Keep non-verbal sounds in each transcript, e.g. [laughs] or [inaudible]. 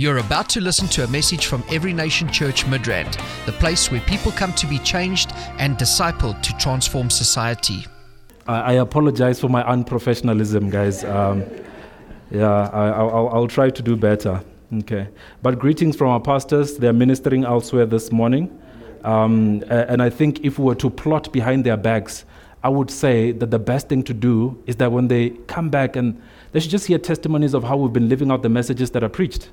You're about to listen to a message from Every Nation Church Midrand, the place where people come to be changed and discipled to transform society. I, I apologize for my unprofessionalism, guys. Um, yeah, I, will I'll try to do better. Okay. But greetings from our pastors. They're ministering elsewhere this morning. Um, and I think if we were to plot behind their backs, I would say that the best thing to do is that when they come back and they should just hear testimonies of how we've been living out the messages that are preached.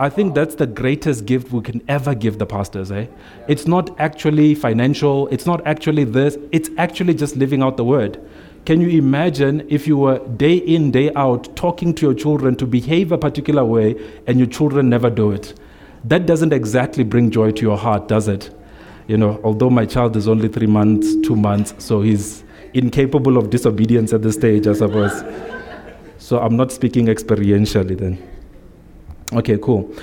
I think that's the greatest gift we can ever give the pastors. Eh? It's not actually financial, it's not actually this, it's actually just living out the word. Can you imagine if you were day in, day out talking to your children to behave a particular way and your children never do it? That doesn't exactly bring joy to your heart, does it? You know, although my child is only three months, two months, so he's incapable of disobedience at this stage, I suppose. so I'm not speaking experientially then. Okay, cool.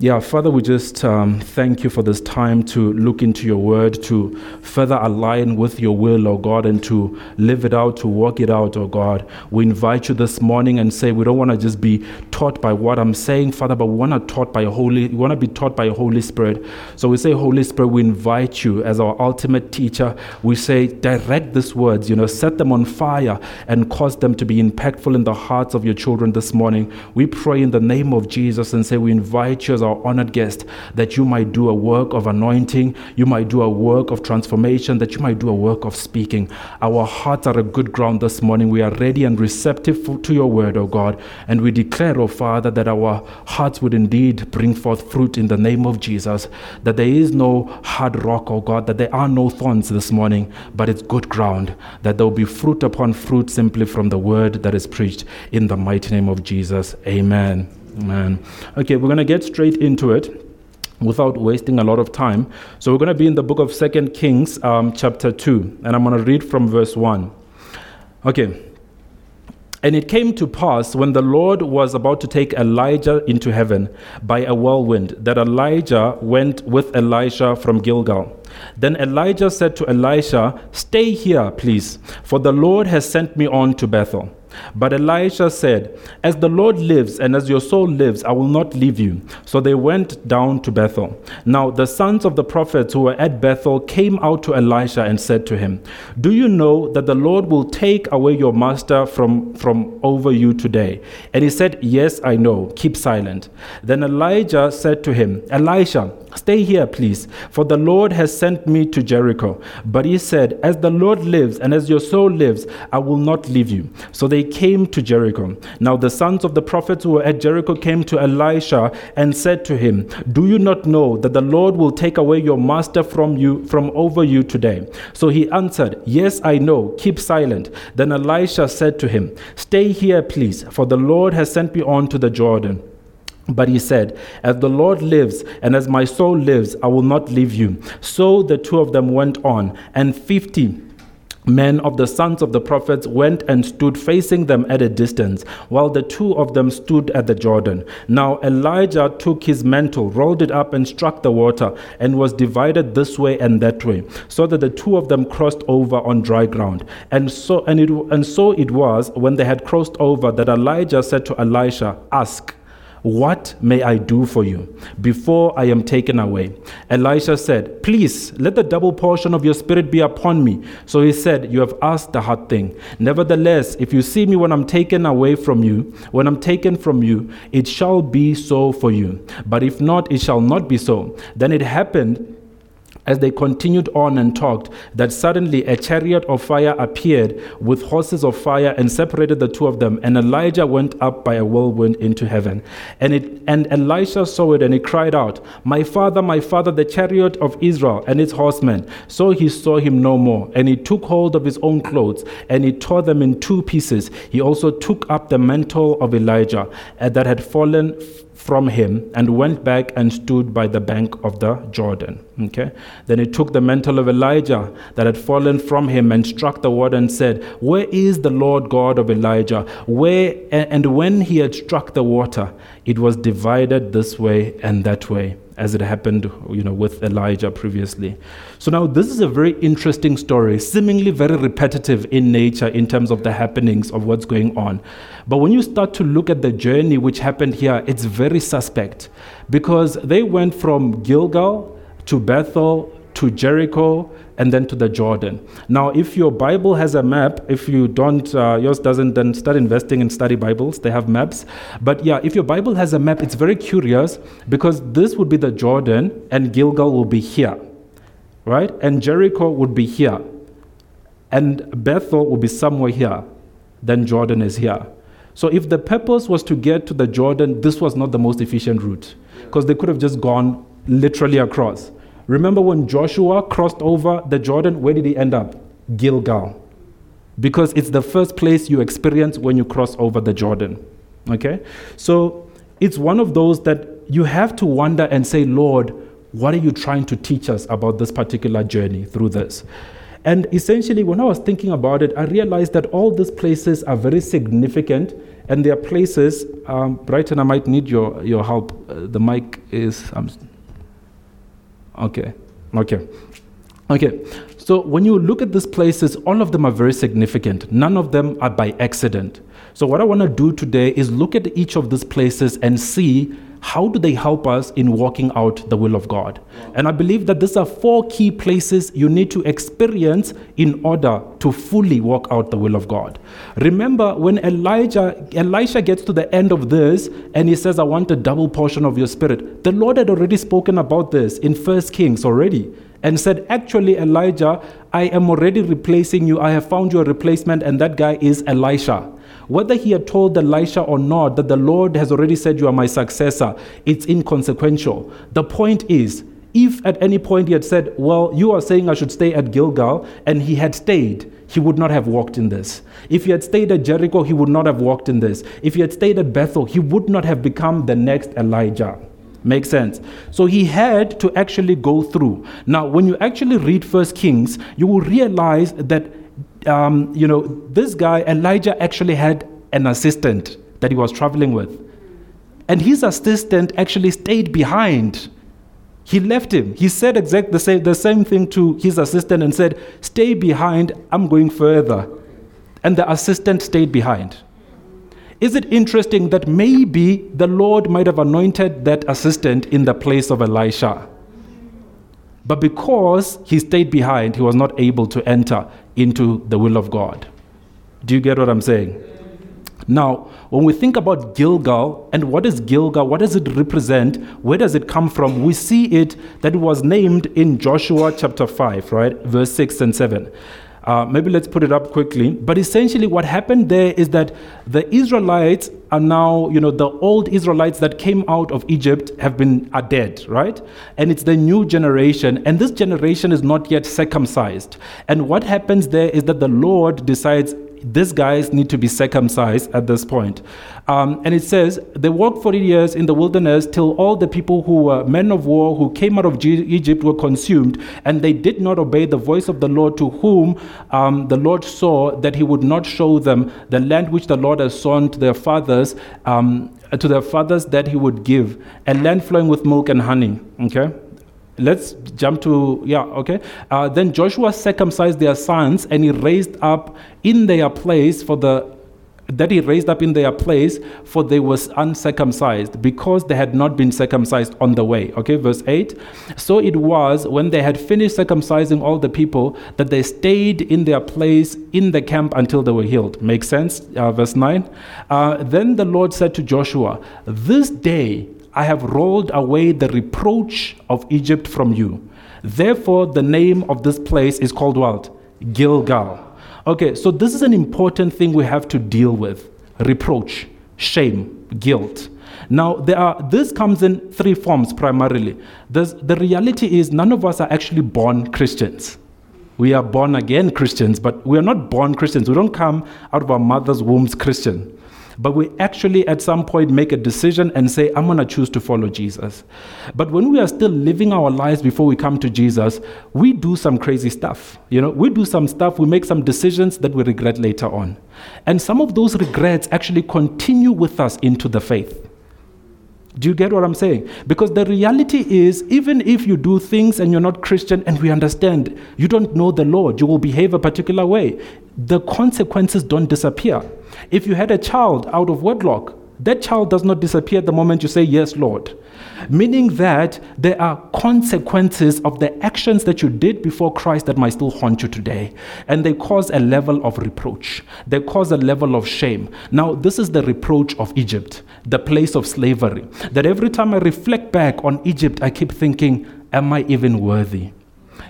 Yeah, Father, we just um, thank you for this time to look into your word, to further align with your will, oh God, and to live it out, to walk it out, oh God. We invite you this morning and say we don't want to just be taught by what I'm saying, Father, but we want to taught by holy, we want to be taught by Holy Spirit. So we say, Holy Spirit, we invite you as our ultimate teacher. We say, direct these words, you know, set them on fire and cause them to be impactful in the hearts of your children this morning. We pray in the name of Jesus and say, we invite you as our honored guest, that you might do a work of anointing, you might do a work of transformation, that you might do a work of speaking. Our hearts are a good ground this morning. We are ready and receptive to your word, O God. And we declare, O Father, that our hearts would indeed bring forth fruit in the name of Jesus, that there is no hard rock, O God, that there are no thorns this morning, but it's good ground, that there will be fruit upon fruit simply from the word that is preached in the mighty name of Jesus. Amen. Man. Okay, we're going to get straight into it without wasting a lot of time. So we're going to be in the book of Second Kings, um, chapter 2, and I'm going to read from verse 1. Okay. And it came to pass when the Lord was about to take Elijah into heaven by a whirlwind that Elijah went with Elisha from Gilgal. Then Elijah said to Elisha, Stay here, please, for the Lord has sent me on to Bethel. But Elisha said, As the Lord lives and as your soul lives, I will not leave you. So they went down to Bethel. Now the sons of the prophets who were at Bethel came out to Elisha and said to him, Do you know that the Lord will take away your master from, from over you today? And he said, Yes, I know. Keep silent. Then Elijah said to him, Elisha, Stay here, please, for the Lord has sent me to Jericho. But he said, As the Lord lives and as your soul lives, I will not leave you. So they came to Jericho. Now the sons of the prophets who were at Jericho came to Elisha and said to him, Do you not know that the Lord will take away your master from you from over you today? So he answered, Yes, I know. Keep silent. Then Elisha said to him, Stay here, please, for the Lord has sent me on to the Jordan. But he said, As the Lord lives, and as my soul lives, I will not leave you. So the two of them went on, and fifty men of the sons of the prophets went and stood facing them at a distance, while the two of them stood at the Jordan. Now Elijah took his mantle, rolled it up, and struck the water, and was divided this way and that way, so that the two of them crossed over on dry ground. And so and it and so it was when they had crossed over that Elijah said to Elisha, Ask. What may I do for you before I am taken away? Elisha said, Please let the double portion of your spirit be upon me. So he said, You have asked the hard thing. Nevertheless, if you see me when I'm taken away from you, when I'm taken from you, it shall be so for you. But if not, it shall not be so. Then it happened as they continued on and talked, that suddenly a chariot of fire appeared with horses of fire and separated the two of them. And Elijah went up by a whirlwind into heaven. And, it, and Elisha saw it and he cried out, My father, my father, the chariot of Israel and its horsemen. So he saw him no more. And he took hold of his own clothes and he tore them in two pieces. He also took up the mantle of Elijah uh, that had fallen from him and went back and stood by the bank of the Jordan. Okay? Then he took the mantle of Elijah that had fallen from him and struck the water and said, Where is the Lord God of Elijah? Where and when he had struck the water, it was divided this way and that way as it happened you know with Elijah previously. So now this is a very interesting story, seemingly very repetitive in nature in terms of the happenings of what's going on. But when you start to look at the journey which happened here, it's very suspect because they went from Gilgal to Bethel to Jericho and then to the Jordan. Now, if your Bible has a map, if you don't, uh, yours doesn't, then start investing in study Bibles. They have maps. But yeah, if your Bible has a map, it's very curious because this would be the Jordan and Gilgal will be here, right? And Jericho would be here. And Bethel would be somewhere here. Then Jordan is here. So if the purpose was to get to the Jordan, this was not the most efficient route because they could have just gone literally across. Remember when Joshua crossed over the Jordan, where did he end up? Gilgal. Because it's the first place you experience when you cross over the Jordan. Okay? So it's one of those that you have to wonder and say, Lord, what are you trying to teach us about this particular journey through this? And essentially, when I was thinking about it, I realized that all these places are very significant, and they are places. Um, Brighton, I might need your, your help. Uh, the mic is. Um, Okay, okay, okay. So when you look at these places, all of them are very significant. None of them are by accident. So what I want to do today is look at each of these places and see how do they help us in walking out the will of God? And I believe that these are four key places you need to experience in order to fully walk out the will of God. Remember when Elijah Elisha gets to the end of this and he says I want a double portion of your spirit. The Lord had already spoken about this in First Kings already and said actually Elijah I am already replacing you. I have found you a replacement and that guy is Elisha. Whether he had told Elisha or not that the Lord has already said, You are my successor, it's inconsequential. The point is, if at any point he had said, Well, you are saying I should stay at Gilgal, and he had stayed, he would not have walked in this. If he had stayed at Jericho, he would not have walked in this. If he had stayed at Bethel, he would not have become the next Elijah. Makes sense. So he had to actually go through. Now, when you actually read First Kings, you will realize that um, you know, this guy, Elijah, actually had an assistant that he was traveling with. And his assistant actually stayed behind. He left him. He said exactly the same, the same thing to his assistant and said, Stay behind, I'm going further. And the assistant stayed behind. Is it interesting that maybe the Lord might have anointed that assistant in the place of Elisha? But because he stayed behind, he was not able to enter into the will of God. Do you get what I'm saying? Now, when we think about Gilgal and what is Gilgal, what does it represent, where does it come from, we see it that it was named in Joshua chapter 5, right? Verse 6 and 7. Uh, maybe let's put it up quickly. But essentially, what happened there is that the Israelites are now, you know, the old Israelites that came out of Egypt have been are dead, right? And it's the new generation, and this generation is not yet circumcised. And what happens there is that the Lord decides these guys need to be circumcised at this point. Um, and it says, they walked 40 years in the wilderness till all the people who were men of war who came out of Egypt were consumed, and they did not obey the voice of the Lord, to whom um, the Lord saw that he would not show them the land which the Lord has sown to their fathers. Um, to their fathers that he would give, a land flowing with milk and honey. Okay, Let's jump to, yeah, okay. Uh, then Joshua circumcised their sons and he raised up in their place for the, that he raised up in their place, for they was uncircumcised, because they had not been circumcised on the way. Okay, verse 8. So it was when they had finished circumcising all the people that they stayed in their place in the camp until they were healed. Makes sense? Uh, verse 9. Uh, then the Lord said to Joshua, This day I have rolled away the reproach of Egypt from you. Therefore, the name of this place is called what? Gilgal. Okay, so this is an important thing we have to deal with reproach, shame, guilt. Now, there are, this comes in three forms primarily. The reality is, none of us are actually born Christians. We are born again Christians, but we are not born Christians. We don't come out of our mother's wombs Christian. But we actually at some point make a decision and say, I'm going to choose to follow Jesus. But when we are still living our lives before we come to Jesus, we do some crazy stuff. You know, we do some stuff, we make some decisions that we regret later on. And some of those regrets actually continue with us into the faith. Do you get what I'm saying? Because the reality is, even if you do things and you're not Christian, and we understand you don't know the Lord, you will behave a particular way, the consequences don't disappear. If you had a child out of wedlock, that child does not disappear the moment you say, Yes, Lord. Meaning that there are consequences of the actions that you did before Christ that might still haunt you today. And they cause a level of reproach, they cause a level of shame. Now, this is the reproach of Egypt, the place of slavery. That every time I reflect back on Egypt, I keep thinking, Am I even worthy?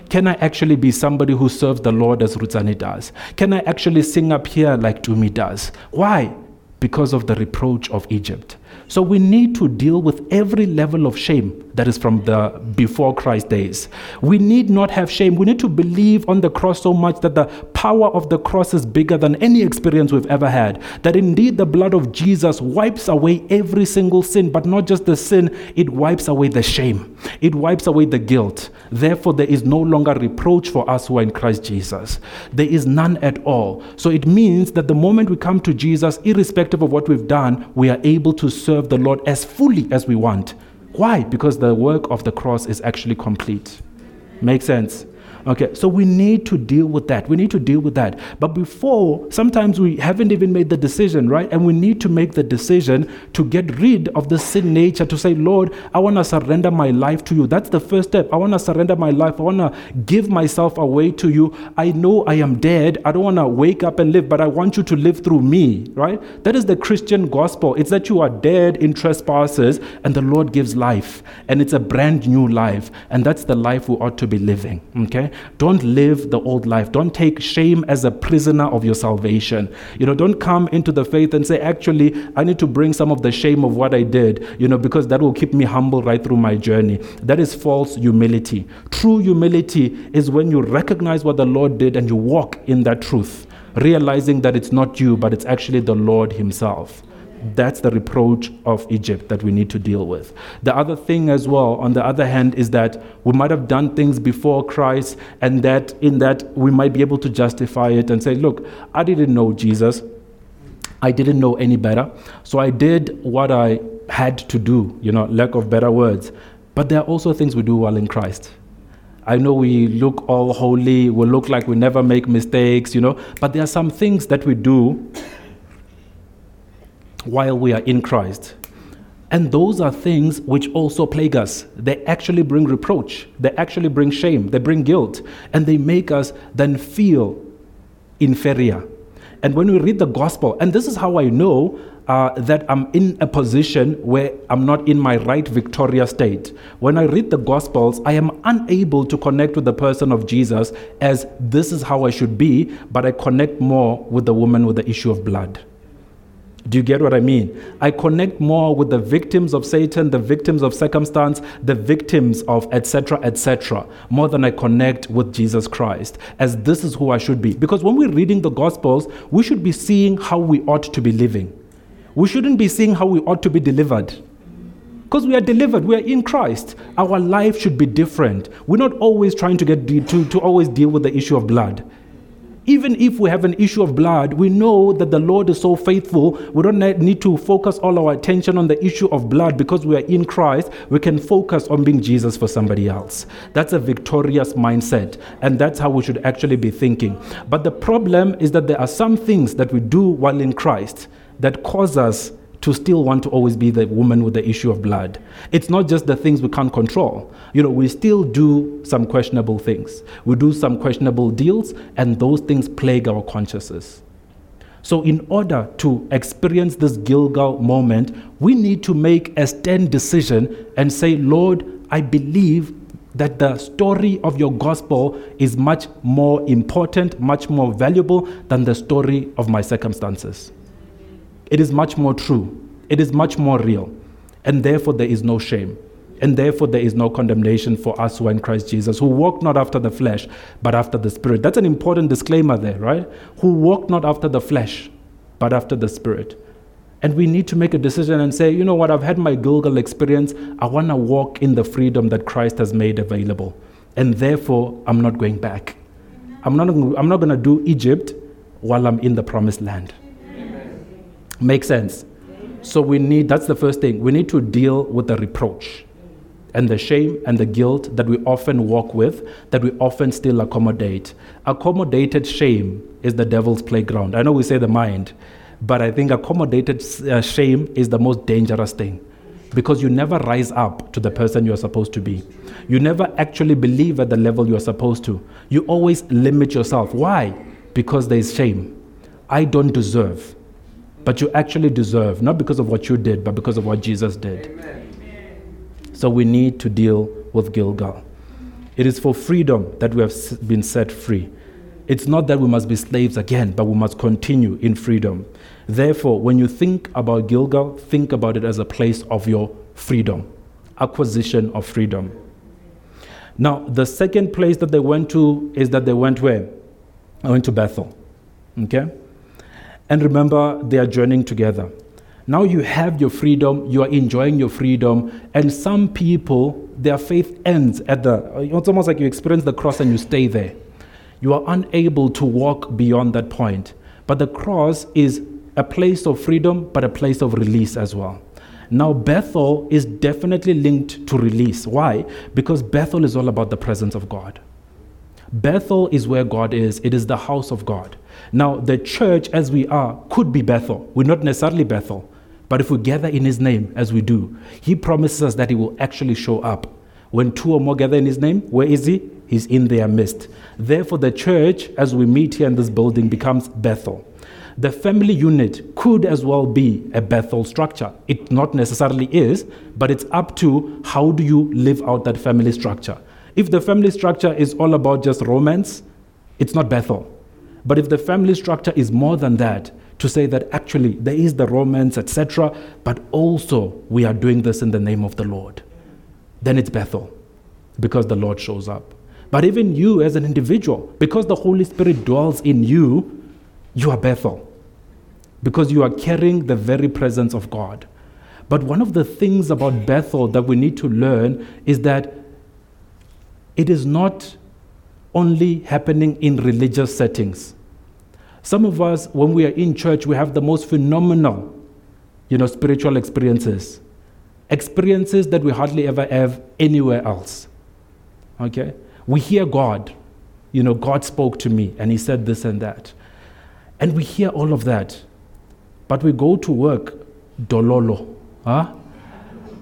Can I actually be somebody who serves the Lord as Rutsani does? Can I actually sing up here like Tumi does? Why? Because of the reproach of Egypt. So we need to deal with every level of shame that is from the before Christ days. We need not have shame. We need to believe on the cross so much that the power of the cross is bigger than any experience we've ever had. That indeed the blood of Jesus wipes away every single sin, but not just the sin, it wipes away the shame, it wipes away the guilt. Therefore, there is no longer reproach for us who are in Christ Jesus. There is none at all. So it means that the moment we come to Jesus, irrespective of what we've done, we are able to serve the Lord as fully as we want. Why? Because the work of the cross is actually complete. Make sense? Okay, so we need to deal with that. We need to deal with that. But before, sometimes we haven't even made the decision, right? And we need to make the decision to get rid of the sin nature, to say, Lord, I want to surrender my life to you. That's the first step. I want to surrender my life. I want to give myself away to you. I know I am dead. I don't want to wake up and live, but I want you to live through me, right? That is the Christian gospel. It's that you are dead in trespasses and the Lord gives life. And it's a brand new life. And that's the life we ought to be living, okay? Don't live the old life. Don't take shame as a prisoner of your salvation. You know, don't come into the faith and say, actually, I need to bring some of the shame of what I did, you know, because that will keep me humble right through my journey. That is false humility. True humility is when you recognize what the Lord did and you walk in that truth, realizing that it's not you, but it's actually the Lord Himself. That's the reproach of Egypt that we need to deal with. The other thing, as well, on the other hand, is that we might have done things before Christ, and that in that we might be able to justify it and say, Look, I didn't know Jesus. I didn't know any better. So I did what I had to do, you know, lack of better words. But there are also things we do while in Christ. I know we look all holy, we look like we never make mistakes, you know, but there are some things that we do while we are in Christ. And those are things which also plague us. They actually bring reproach, they actually bring shame, they bring guilt, and they make us then feel inferior. And when we read the gospel, and this is how I know uh, that I'm in a position where I'm not in my right victorious state. When I read the Gospels, I am unable to connect with the person of Jesus as this is how I should be, but I connect more with the woman with the issue of blood. Do you get what I mean? I connect more with the victims of Satan, the victims of circumstance, the victims of etc. etc. more than I connect with Jesus Christ, as this is who I should be. Because when we're reading the Gospels, we should be seeing how we ought to be living. We shouldn't be seeing how we ought to be delivered. Because we are delivered, we are in Christ. Our life should be different. We're not always trying to get to, to always deal with the issue of blood even if we have an issue of blood, we know that the Lord is so faithful. We don't need to focus all our attention on the issue of blood because we are in Christ. We can focus on being Jesus for somebody else. That's a victorious mindset, and that's how we should actually be thinking. But the problem is that there are some things that we do while in Christ that cause us to still want to always be the woman with the issue of blood. It's not just the things we can't control. You know, we still do some questionable things. We do some questionable deals, and those things plague our consciences. So, in order to experience this Gilgal moment, we need to make a stand decision and say, Lord, I believe that the story of your gospel is much more important, much more valuable than the story of my circumstances. It is much more true. It is much more real. And therefore, there is no shame. And therefore, there is no condemnation for us who are in Christ Jesus, who walk not after the flesh, but after the Spirit. That's an important disclaimer there, right? Who walk not after the flesh, but after the Spirit. And we need to make a decision and say, you know what, I've had my Gilgal experience. I want to walk in the freedom that Christ has made available. And therefore, I'm not going back. I'm not, I'm not going to do Egypt while I'm in the promised land. Make sense? So we need, that's the first thing, we need to deal with the reproach and the shame and the guilt that we often walk with, that we often still accommodate. Accommodated shame is the devil's playground. I know we say the mind, but I think accommodated uh, shame is the most dangerous thing because you never rise up to the person you're supposed to be. You never actually believe at the level you're supposed to. You always limit yourself. Why? Because there's shame. I don't deserve. But you actually deserve, not because of what you did, but because of what Jesus did. Amen. So we need to deal with Gilgal. It is for freedom that we have been set free. It's not that we must be slaves again, but we must continue in freedom. Therefore, when you think about Gilgal, think about it as a place of your freedom, acquisition of freedom. Now, the second place that they went to is that they went where? They went to Bethel. Okay? And remember, they are journeying together. Now you have your freedom, you are enjoying your freedom, and some people, their faith ends at the, it's almost like you experience the cross and you stay there. You are unable to walk beyond that point. But the cross is a place of freedom, but a place of release as well. Now, Bethel is definitely linked to release. Why? Because Bethel is all about the presence of God. Bethel is where God is, it is the house of God. Now, the church as we are could be Bethel. We're not necessarily Bethel, but if we gather in His name as we do, He promises us that He will actually show up. When two or more gather in His name, where is He? He's in their midst. Therefore, the church, as we meet here in this building, becomes Bethel. The family unit could as well be a Bethel structure. It not necessarily is, but it's up to how do you live out that family structure. If the family structure is all about just romance, it's not Bethel. But if the family structure is more than that, to say that actually there is the romance, etc., but also we are doing this in the name of the Lord, then it's Bethel because the Lord shows up. But even you as an individual, because the Holy Spirit dwells in you, you are Bethel because you are carrying the very presence of God. But one of the things about Bethel that we need to learn is that it is not only happening in religious settings. Some of us, when we are in church, we have the most phenomenal, you know, spiritual experiences. Experiences that we hardly ever have anywhere else. Okay? We hear God. You know, God spoke to me and He said this and that. And we hear all of that. But we go to work, dololo. Huh?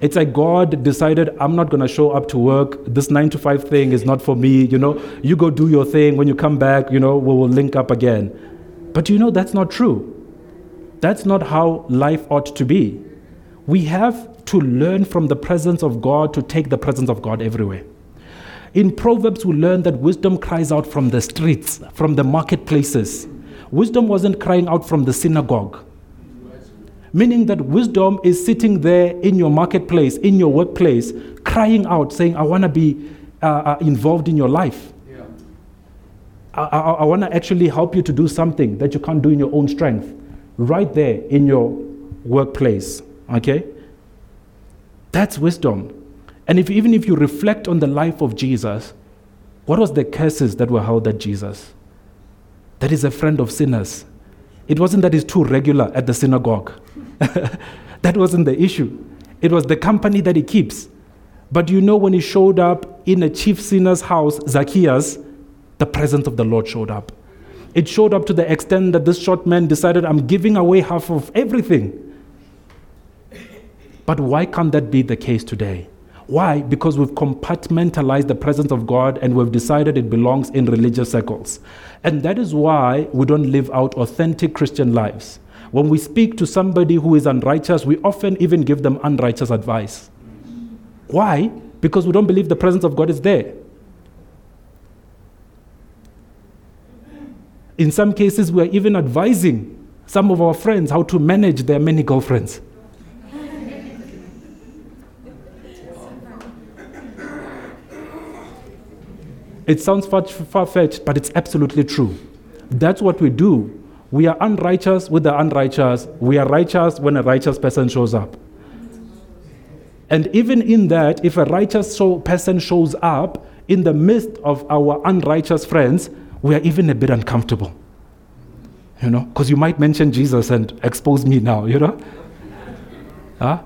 It's like God decided, I'm not going to show up to work. This nine to five thing is not for me. You know, you go do your thing. When you come back, you know, we will link up again. But you know, that's not true. That's not how life ought to be. We have to learn from the presence of God to take the presence of God everywhere. In Proverbs, we learn that wisdom cries out from the streets, from the marketplaces. Wisdom wasn't crying out from the synagogue meaning that wisdom is sitting there in your marketplace, in your workplace, crying out, saying, I want to be uh, uh, involved in your life. I, I, I want to actually help you to do something that you can't do in your own strength, right there in your workplace. Okay? That's wisdom. And if, even if you reflect on the life of Jesus, what was the curses that were held at Jesus? That is a friend of sinners. It wasn't that he's too regular at the synagogue. [laughs] that wasn't the issue. It was the company that he keeps. But you know, when he showed up in a chief sinner's house, Zacchaeus, the presence of the Lord showed up. It showed up to the extent that this short man decided, I'm giving away half of everything. But why can't that be the case today? Why? Because we've compartmentalized the presence of God and we've decided it belongs in religious circles. And that is why we don't live out authentic Christian lives. When we speak to somebody who is unrighteous, we often even give them unrighteous advice. Why? Because we don't believe the presence of God is there. In some cases, we are even advising some of our friends how to manage their many girlfriends. It sounds far fetched, but it's absolutely true. That's what we do we are unrighteous with the unrighteous. We are righteous when a righteous person shows up. And even in that, if a righteous show, person shows up in the midst of our unrighteous friends, we are even a bit uncomfortable. You know, because you might mention Jesus and expose me now, you know? Huh?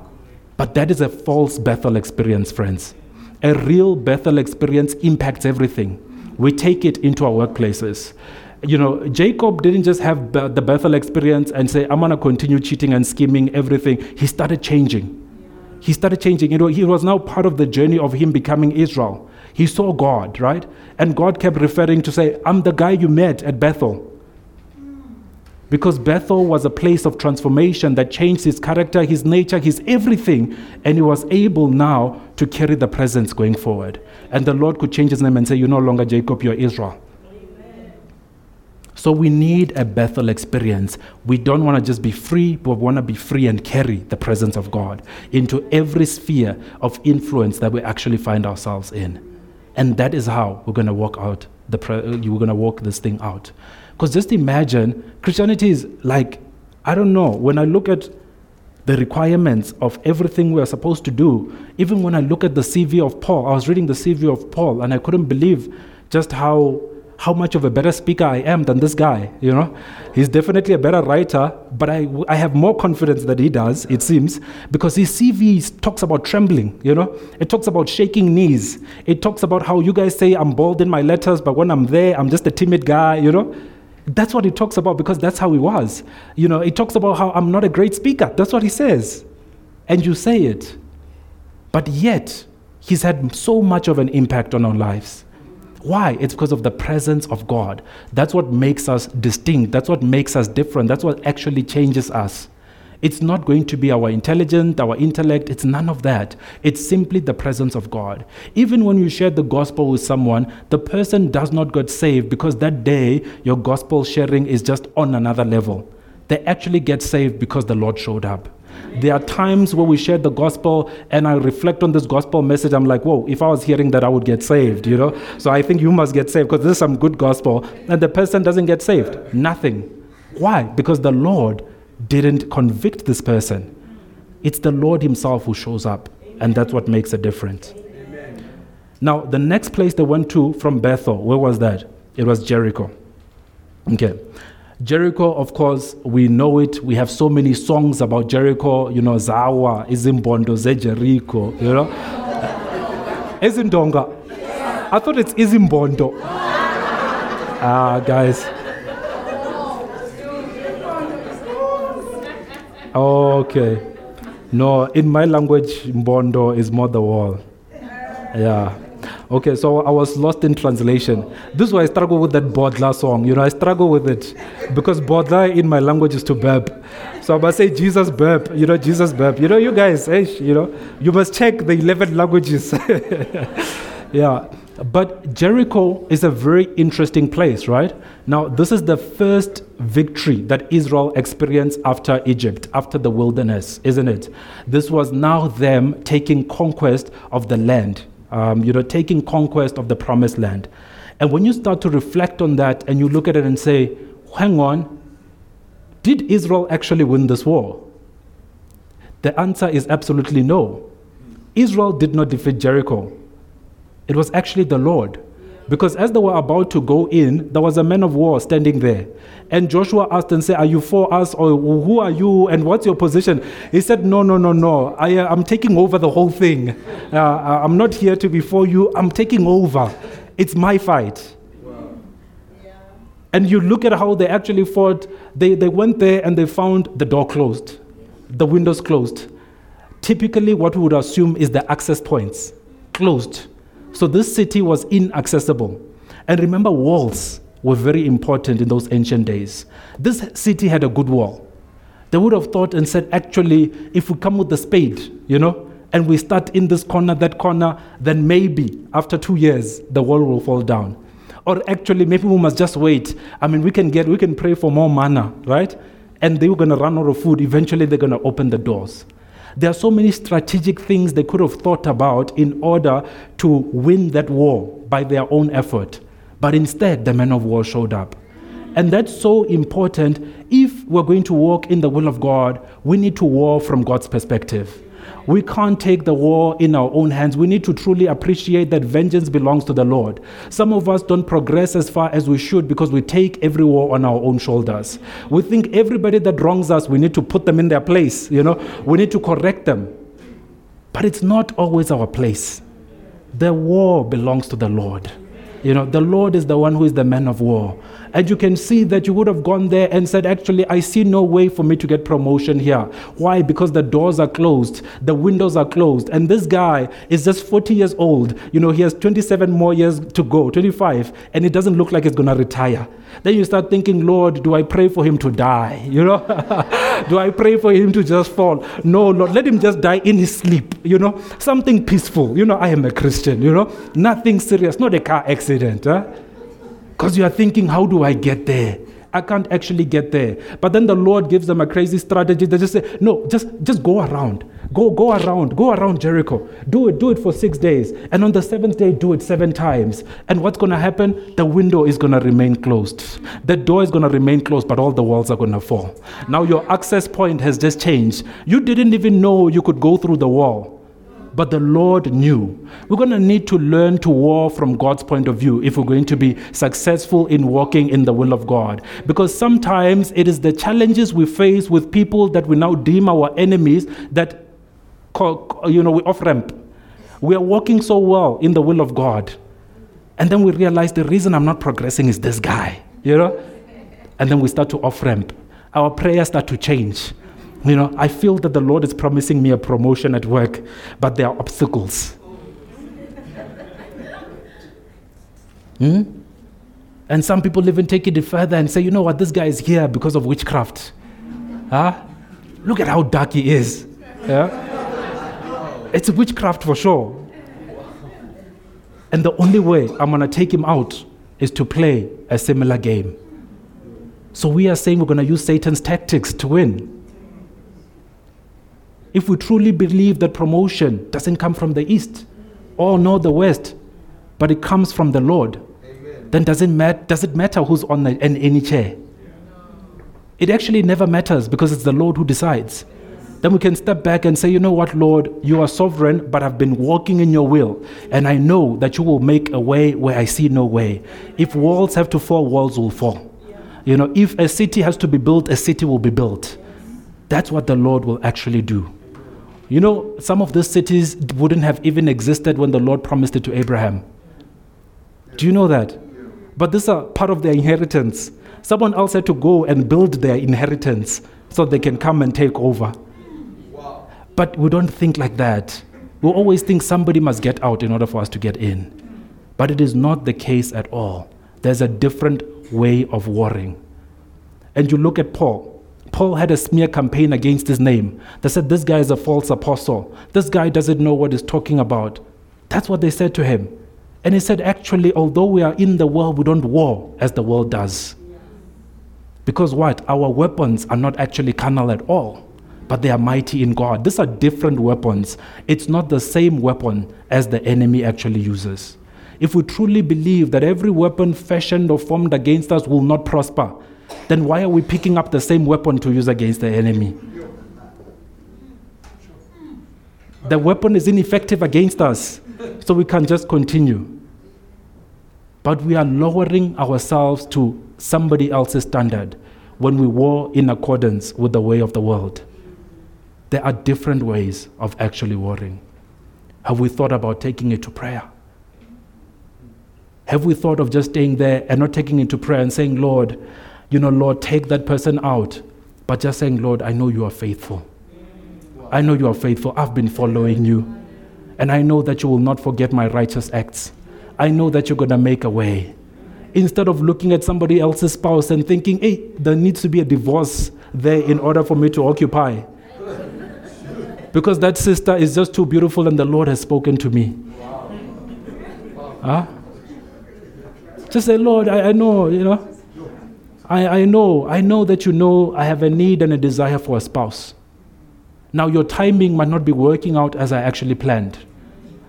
But that is a false Bethel experience, friends. A real Bethel experience impacts everything. We take it into our workplaces. You know, Jacob didn't just have the Bethel experience and say, I'm going to continue cheating and scheming everything. He started changing. He started changing. You know, he was now part of the journey of him becoming Israel. He saw God, right? And God kept referring to say, I'm the guy you met at Bethel. Because Bethel was a place of transformation that changed his character, his nature, his everything. And he was able now to carry the presence going forward. And the Lord could change his name and say, You're no longer Jacob, you're Israel. So we need a Bethel experience. We don't want to just be free, but we want to be free and carry the presence of God into every sphere of influence that we actually find ourselves in. And that is how we're going to walk out the pre- uh, you're going to walk this thing out. Because just imagine, Christianity is like, I don't know, when I look at the requirements of everything we are supposed to do, even when I look at the CV of Paul, I was reading the CV of Paul and I couldn't believe just how how much of a better speaker I am than this guy, you know. He's definitely a better writer, but I, I have more confidence that he does, it seems, because his CV talks about trembling, you know. It talks about shaking knees. It talks about how you guys say I'm bold in my letters, but when I'm there, I'm just a timid guy, you know. That's what he talks about because that's how he was. You know, he talks about how I'm not a great speaker. That's what he says. And you say it. But yet, he's had so much of an impact on our lives. Why? It's because of the presence of God. That's what makes us distinct. That's what makes us different. That's what actually changes us. It's not going to be our intelligence, our intellect. It's none of that. It's simply the presence of God. Even when you share the gospel with someone, the person does not get saved because that day your gospel sharing is just on another level. They actually get saved because the Lord showed up. There are times where we share the gospel and I reflect on this gospel message. I'm like, whoa, if I was hearing that, I would get saved, you know? So I think you must get saved because this is some good gospel. And the person doesn't get saved. Nothing. Why? Because the Lord didn't convict this person. It's the Lord Himself who shows up. And that's what makes a difference. Now, the next place they went to from Bethel, where was that? It was Jericho. Okay. Jericho, of course, we know it. We have so many songs about Jericho, you know, Zawa, Izimbondo, Jericho, you know. Izindonga. I thought it's Izimbondo. Ah, guys. Okay. No, in my language, Mbondo is more the wall. Yeah. Okay, so I was lost in translation. This is why I struggle with that Bodla song. You know, I struggle with it because Bodla in my language is to burp. So I must say Jesus burp. You know, Jesus burp. You know, you guys, eh, hey, you know, you must check the 11 languages. [laughs] yeah. But Jericho is a very interesting place, right? Now, this is the first victory that Israel experienced after Egypt, after the wilderness, isn't it? This was now them taking conquest of the land um, you know, taking conquest of the promised land. And when you start to reflect on that and you look at it and say, hang on, did Israel actually win this war? The answer is absolutely no. Israel did not defeat Jericho. It was actually the Lord. Because as they were about to go in, there was a man of war standing there. And Joshua asked and said, Are you for us or who are you and what's your position? He said, No, no, no, no. I, am uh, taking over the whole thing. Uh, I'm not here to be for you. I'm taking over. It's my fight. And you look at how they actually fought. They, they went there and they found the door closed, the windows closed. Typically, what we would assume is the access points closed. So this city was inaccessible. And remember, walls were very important in those ancient days. This city had a good wall. They would have thought and said, actually, if we come with the spade, you know, and we start in this corner, that corner, then maybe after two years, the wall will fall down. Or actually, maybe we must just wait. I mean, we can get, we can pray for more manna, right? And they were going to run out of food. Eventually, they're going to open the doors. There are so many strategic things they could have thought about in order to win that war by their own effort. But instead, the men of war showed up. And that's so important. If we're going to walk in the will of God, we need to war from God's perspective. We can't take the war in our own hands. We need to truly appreciate that vengeance belongs to the Lord. Some of us don't progress as far as we should because we take every war on our own shoulders. We think everybody that wrongs us, we need to put them in their place, you know, we need to correct them. But it's not always our place. The war belongs to the Lord. You know, the Lord is the one who is the man of war. And you can see that you would have gone there and said, Actually, I see no way for me to get promotion here. Why? Because the doors are closed, the windows are closed. And this guy is just 40 years old. You know, he has 27 more years to go, 25, and it doesn't look like he's going to retire. Then you start thinking, Lord, do I pray for him to die? [laughs] You know, [laughs] do I pray for him to just fall? No, Lord, let him just die in his sleep. You know, something peaceful. You know, I am a Christian, you know, nothing serious, not a car accident. Huh? Because you are thinking, how do I get there? I can't actually get there. But then the Lord gives them a crazy strategy. They just say, no, just, just go around. Go, go around. Go around Jericho. Do it. Do it for six days. And on the seventh day, do it seven times. And what's going to happen? The window is going to remain closed. The door is going to remain closed, but all the walls are going to fall. Now your access point has just changed. You didn't even know you could go through the wall but the Lord knew. We're going to need to learn to war from God's point of view if we're going to be successful in walking in the will of God. Because sometimes it is the challenges we face with people that we now deem our enemies that, you know, we off ramp. We are walking so well in the will of God. And then we realize the reason I'm not progressing is this guy, you know? And then we start to off ramp. Our prayers start to change. You know, I feel that the Lord is promising me a promotion at work, but there are obstacles. [laughs] hmm? And some people even take it further and say, you know what, this guy is here because of witchcraft. Huh? Look at how dark he is. Yeah? It's witchcraft for sure. And the only way I'm going to take him out is to play a similar game. So we are saying we're going to use Satan's tactics to win if we truly believe that promotion doesn't come from the east or nor the west, but it comes from the Lord, Amen. then does it, mat- does it matter who's on the, in any chair? It actually never matters because it's the Lord who decides. Then we can step back and say, you know what, Lord, you are sovereign, but I've been walking in your will. And I know that you will make a way where I see no way. If walls have to fall, walls will fall. You know, if a city has to be built, a city will be built. That's what the Lord will actually do. You know, some of these cities wouldn't have even existed when the Lord promised it to Abraham. Do you know that? But these are part of their inheritance. Someone else had to go and build their inheritance so they can come and take over. But we don't think like that. We always think somebody must get out in order for us to get in. But it is not the case at all. There's a different way of warring. And you look at Paul. Paul had a smear campaign against his name. They said, This guy is a false apostle. This guy doesn't know what he's talking about. That's what they said to him. And he said, Actually, although we are in the world, we don't war as the world does. Because what? Our weapons are not actually carnal at all, but they are mighty in God. These are different weapons. It's not the same weapon as the enemy actually uses. If we truly believe that every weapon fashioned or formed against us will not prosper, then why are we picking up the same weapon to use against the enemy? The weapon is ineffective against us, so we can just continue. But we are lowering ourselves to somebody else's standard when we war in accordance with the way of the world. There are different ways of actually warring. Have we thought about taking it to prayer? Have we thought of just staying there and not taking it to prayer and saying, Lord, you know, Lord, take that person out. But just saying, Lord, I know you are faithful. I know you are faithful. I've been following you. And I know that you will not forget my righteous acts. I know that you're going to make a way. Instead of looking at somebody else's spouse and thinking, hey, there needs to be a divorce there in order for me to occupy. Because that sister is just too beautiful and the Lord has spoken to me. Huh? Just say, Lord, I, I know, you know. I, I know, I know that you know I have a need and a desire for a spouse. Now, your timing might not be working out as I actually planned.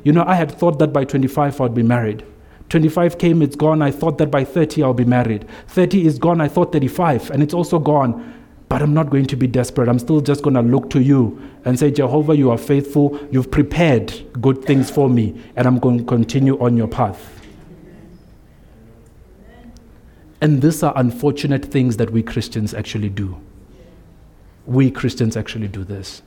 You know, I had thought that by 25 I'd be married. 25 came, it's gone. I thought that by 30 I'll be married. 30 is gone, I thought 35, and it's also gone. But I'm not going to be desperate. I'm still just going to look to you and say, Jehovah, you are faithful. You've prepared good things for me, and I'm going to continue on your path. And these are unfortunate things that we Christians actually do. We Christians actually do this.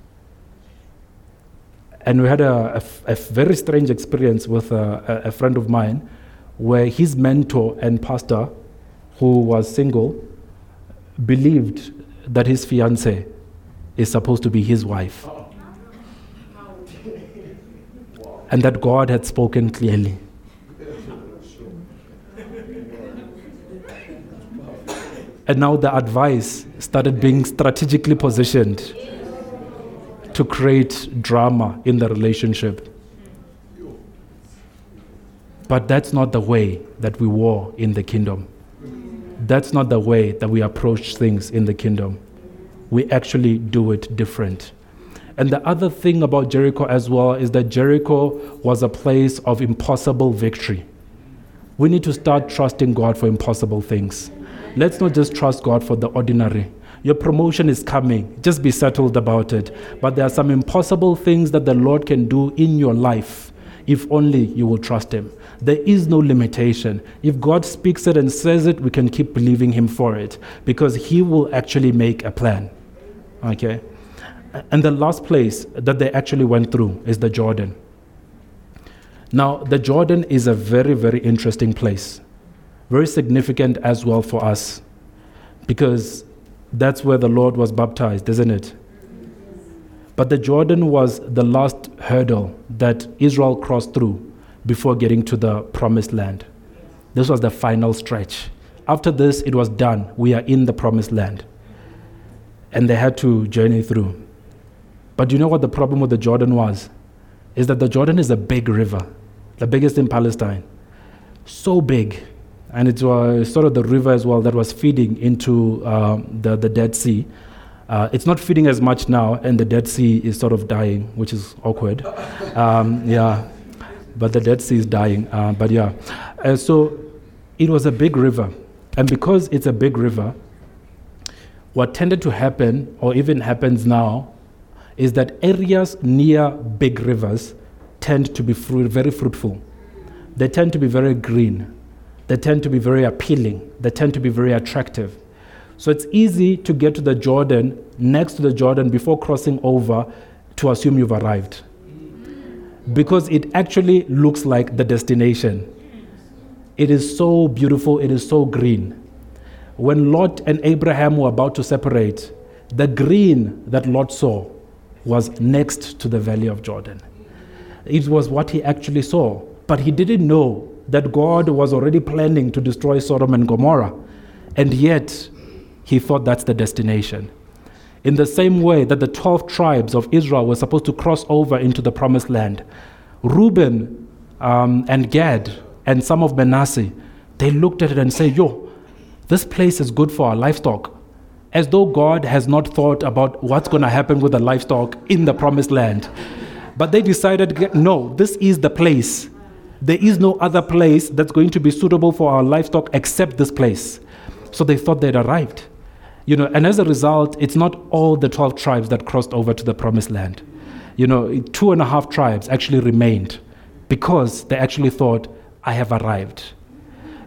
And we had a, a, a very strange experience with a, a friend of mine where his mentor and pastor, who was single, believed that his fiancee is supposed to be his wife. And that God had spoken clearly. And now the advice started being strategically positioned to create drama in the relationship. But that's not the way that we war in the kingdom. That's not the way that we approach things in the kingdom. We actually do it different. And the other thing about Jericho as well is that Jericho was a place of impossible victory. We need to start trusting God for impossible things. Let's not just trust God for the ordinary. Your promotion is coming. Just be settled about it. But there are some impossible things that the Lord can do in your life if only you will trust Him. There is no limitation. If God speaks it and says it, we can keep believing Him for it because He will actually make a plan. Okay? And the last place that they actually went through is the Jordan. Now, the Jordan is a very, very interesting place, very significant as well for us because that's where the Lord was baptized, isn't it? But the Jordan was the last hurdle that Israel crossed through before getting to the promised land. This was the final stretch. After this, it was done. We are in the promised land. And they had to journey through. But you know what the problem with the Jordan was? Is that the Jordan is a big river, the biggest in Palestine. So big. And it was sort of the river as well that was feeding into uh, the, the Dead Sea. Uh, it's not feeding as much now, and the Dead Sea is sort of dying, which is awkward. Um, yeah, but the Dead Sea is dying. Uh, but yeah, so it was a big river. And because it's a big river, what tended to happen, or even happens now, is that areas near big rivers tend to be fruit, very fruitful. They tend to be very green. They tend to be very appealing. They tend to be very attractive. So it's easy to get to the Jordan, next to the Jordan, before crossing over to assume you've arrived because it actually looks like the destination. It is so beautiful, it is so green. When Lot and Abraham were about to separate, the green that Lot saw was next to the valley of Jordan. It was what he actually saw, but he didn't know that God was already planning to destroy Sodom and Gomorrah, and yet he thought that's the destination. In the same way that the 12 tribes of Israel were supposed to cross over into the promised land, Reuben um, and Gad and some of Manasseh, they looked at it and said, Yo, this place is good for our livestock. As though God has not thought about what's going to happen with the livestock in the promised land. But they decided, no, this is the place. There is no other place that's going to be suitable for our livestock except this place. So they thought they'd arrived. You know, and as a result, it's not all the 12 tribes that crossed over to the promised land. You know, two and a half tribes actually remained because they actually thought, I have arrived.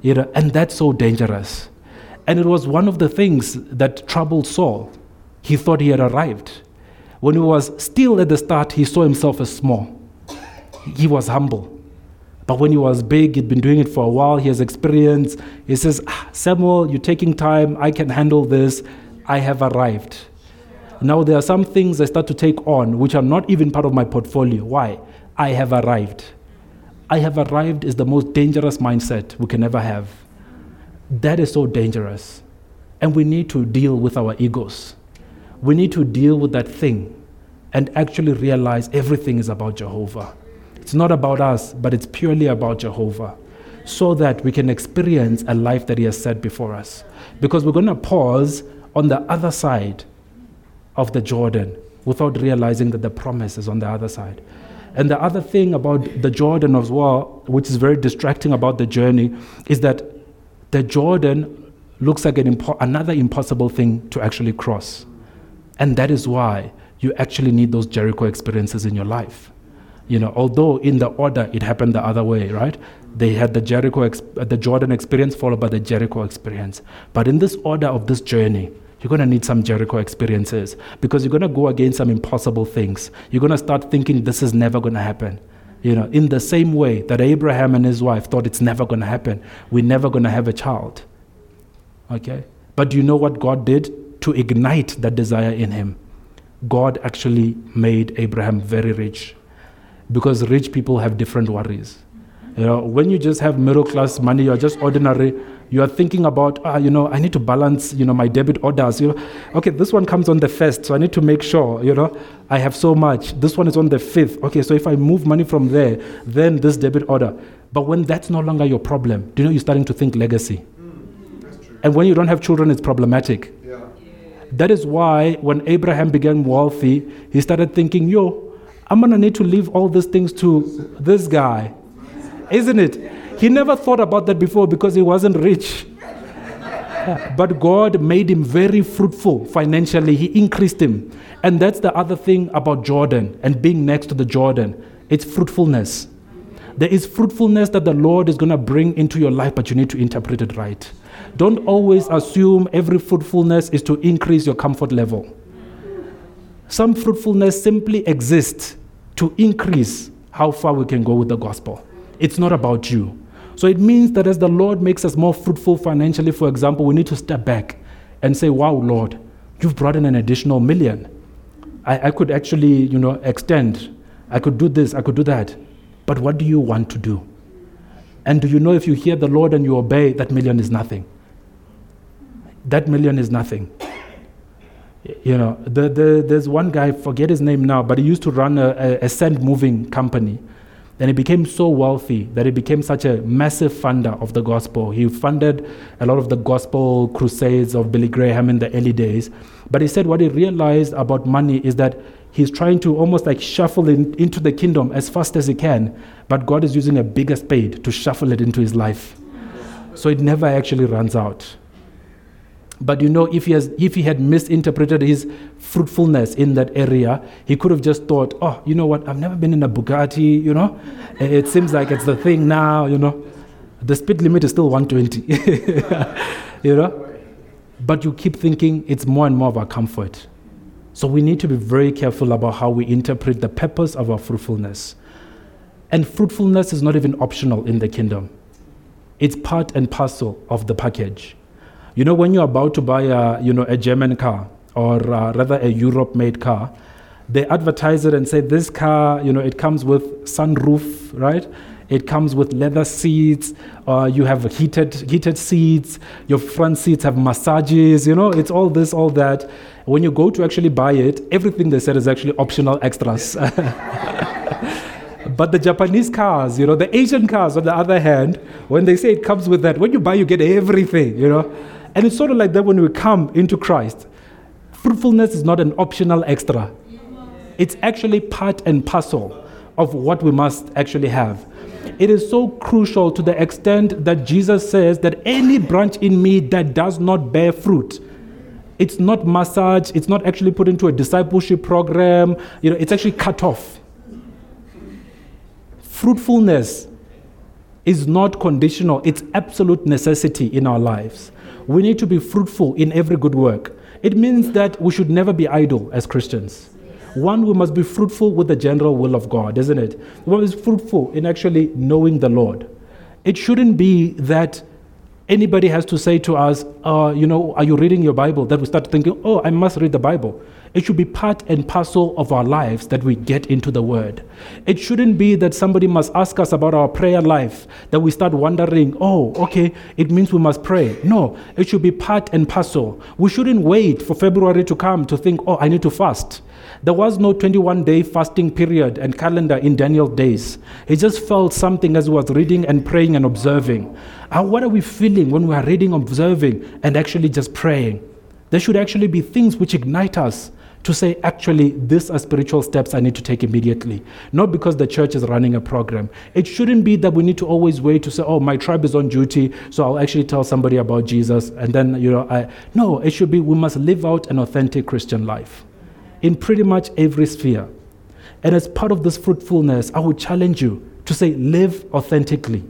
You know, and that's so dangerous. And it was one of the things that troubled Saul. He thought he had arrived. When he was still at the start, he saw himself as small. He was humble. But when he was big, he'd been doing it for a while, he has experience. He says, ah, Samuel, you're taking time. I can handle this. I have arrived. Now, there are some things I start to take on which are not even part of my portfolio. Why? I have arrived. I have arrived is the most dangerous mindset we can ever have. That is so dangerous. And we need to deal with our egos. We need to deal with that thing and actually realize everything is about Jehovah. It's not about us, but it's purely about Jehovah so that we can experience a life that He has set before us. Because we're going to pause on the other side of the Jordan without realizing that the promise is on the other side. And the other thing about the Jordan as well, which is very distracting about the journey, is that the Jordan looks like an impo- another impossible thing to actually cross. And that is why you actually need those Jericho experiences in your life. You know, although in the order it happened the other way, right? They had the Jericho, the Jordan experience followed by the Jericho experience. But in this order of this journey, you're going to need some Jericho experiences because you're going to go against some impossible things. You're going to start thinking this is never going to happen. You know, in the same way that Abraham and his wife thought it's never going to happen, we're never going to have a child. Okay? But do you know what God did to ignite that desire in him? God actually made Abraham very rich because rich people have different worries. You know, when you just have middle class money, you're just ordinary, you are thinking about, ah, you know, I need to balance, you know, my debit orders. You know, okay, this one comes on the first, so I need to make sure, you know, I have so much. This one is on the fifth. Okay, so if I move money from there, then this debit order. But when that's no longer your problem, do you know you're starting to think legacy? and when you don't have children, it's problematic. Yeah. That is why when Abraham became wealthy, he started thinking, yo, I'm gonna need to leave all these things to this guy. Isn't it? He never thought about that before because he wasn't rich. [laughs] but God made him very fruitful financially. He increased him. And that's the other thing about Jordan and being next to the Jordan it's fruitfulness. There is fruitfulness that the Lord is going to bring into your life, but you need to interpret it right. Don't always assume every fruitfulness is to increase your comfort level. Some fruitfulness simply exists to increase how far we can go with the gospel. It's not about you. So it means that as the Lord makes us more fruitful financially, for example, we need to step back and say, Wow, Lord, you've brought in an additional million. I, I could actually, you know, extend. I could do this, I could do that. But what do you want to do? And do you know if you hear the Lord and you obey, that million is nothing? That million is nothing. You know, the, the, there's one guy, forget his name now, but he used to run a, a, a sand moving company. And he became so wealthy that he became such a massive funder of the gospel. He funded a lot of the gospel crusades of Billy Graham in the early days. But he said what he realized about money is that he's trying to almost like shuffle it into the kingdom as fast as he can, but God is using a bigger spade to shuffle it into his life. So it never actually runs out. But you know, if he, has, if he had misinterpreted his fruitfulness in that area, he could have just thought, oh, you know what, I've never been in a Bugatti, you know, eh, it seems like it's the thing now, you know. The speed limit is still 120, [laughs] you know. But you keep thinking it's more and more of our comfort. So we need to be very careful about how we interpret the purpose of our fruitfulness. And fruitfulness is not even optional in the kingdom, it's part and parcel of the package. You know, when you're about to buy a, you know, a German car or uh, rather a Europe-made car, they advertise it and say this car, you know, it comes with sunroof, right? It comes with leather seats. Uh, you have heated heated seats. Your front seats have massages. You know, it's all this, all that. When you go to actually buy it, everything they said is actually optional extras. [laughs] but the Japanese cars, you know, the Asian cars, on the other hand, when they say it comes with that, when you buy, you get everything. You know, and it's sort of like that when we come into Christ. Fruitfulness is not an optional extra, it's actually part and parcel of what we must actually have. It is so crucial to the extent that Jesus says that any branch in me that does not bear fruit, it's not massage, it's not actually put into a discipleship program, you know, it's actually cut off. Fruitfulness is not conditional, it's absolute necessity in our lives. We need to be fruitful in every good work. It means that we should never be idle as Christians. One, we must be fruitful with the general will of God, isn't it? Must be fruitful in actually knowing the Lord. It shouldn't be that anybody has to say to us, uh, you know, are you reading your Bible? That we start thinking, oh, I must read the Bible. It should be part and parcel of our lives that we get into the Word. It shouldn't be that somebody must ask us about our prayer life, that we start wondering, oh, okay, it means we must pray. No, it should be part and parcel. We shouldn't wait for February to come to think, oh, I need to fast. There was no 21 day fasting period and calendar in Daniel's days. He just felt something as he was reading and praying and observing. And what are we feeling when we are reading, observing, and actually just praying? There should actually be things which ignite us to say, actually, these are spiritual steps I need to take immediately. Not because the church is running a program. It shouldn't be that we need to always wait to say, oh, my tribe is on duty, so I'll actually tell somebody about Jesus. And then, you know, I. No, it should be we must live out an authentic Christian life in pretty much every sphere. And as part of this fruitfulness, I would challenge you to say, live authentically.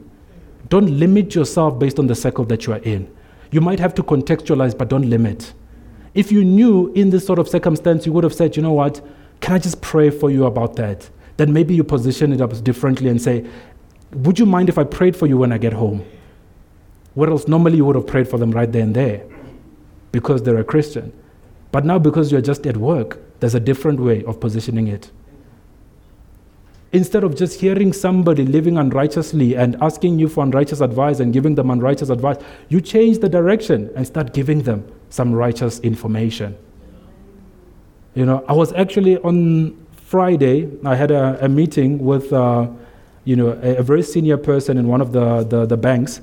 Don't limit yourself based on the circle that you are in. You might have to contextualize, but don't limit. If you knew in this sort of circumstance, you would have said, you know what, can I just pray for you about that? Then maybe you position it up differently and say, would you mind if I prayed for you when I get home? Whereas normally you would have prayed for them right there and there because they're a Christian. But now, because you're just at work, there's a different way of positioning it. Instead of just hearing somebody living unrighteously and asking you for unrighteous advice and giving them unrighteous advice, you change the direction and start giving them some righteous information. You know, I was actually on Friday, I had a, a meeting with, uh, you know, a, a, very senior person in one of the, the, the banks,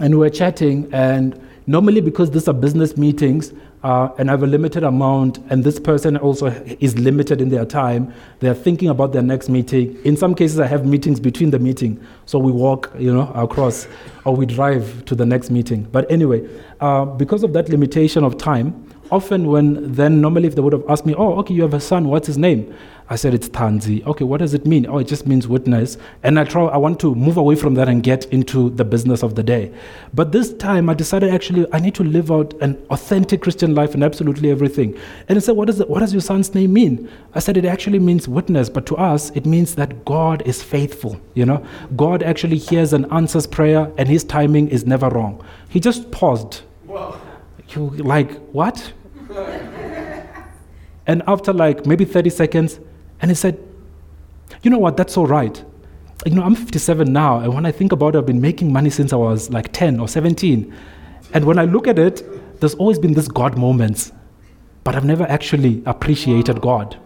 and we were chatting, and normally because these are business meetings, uh, and I have a limited amount, and this person also is limited in their time. They're thinking about their next meeting. In some cases, I have meetings between the meeting, so we walk, you know, across, or we drive to the next meeting. But anyway, uh, because of that limitation of time, often when then normally if they would have asked me, oh, okay, you have a son, what's his name? I said it's Tanzi. Okay, what does it mean? Oh, it just means witness. And I try I want to move away from that and get into the business of the day. But this time I decided actually I need to live out an authentic Christian life in absolutely everything. And I said, what, it, what does your son's name mean? I said it actually means witness, but to us it means that God is faithful. You know, God actually hears and answers prayer, and His timing is never wrong. He just paused. You like what? [laughs] and after like maybe 30 seconds, and he said, You know what? That's all right. You know, I'm 57 now, and when I think about it, I've been making money since I was like 10 or 17. And when I look at it, there's always been this God moments, but I've never actually appreciated God.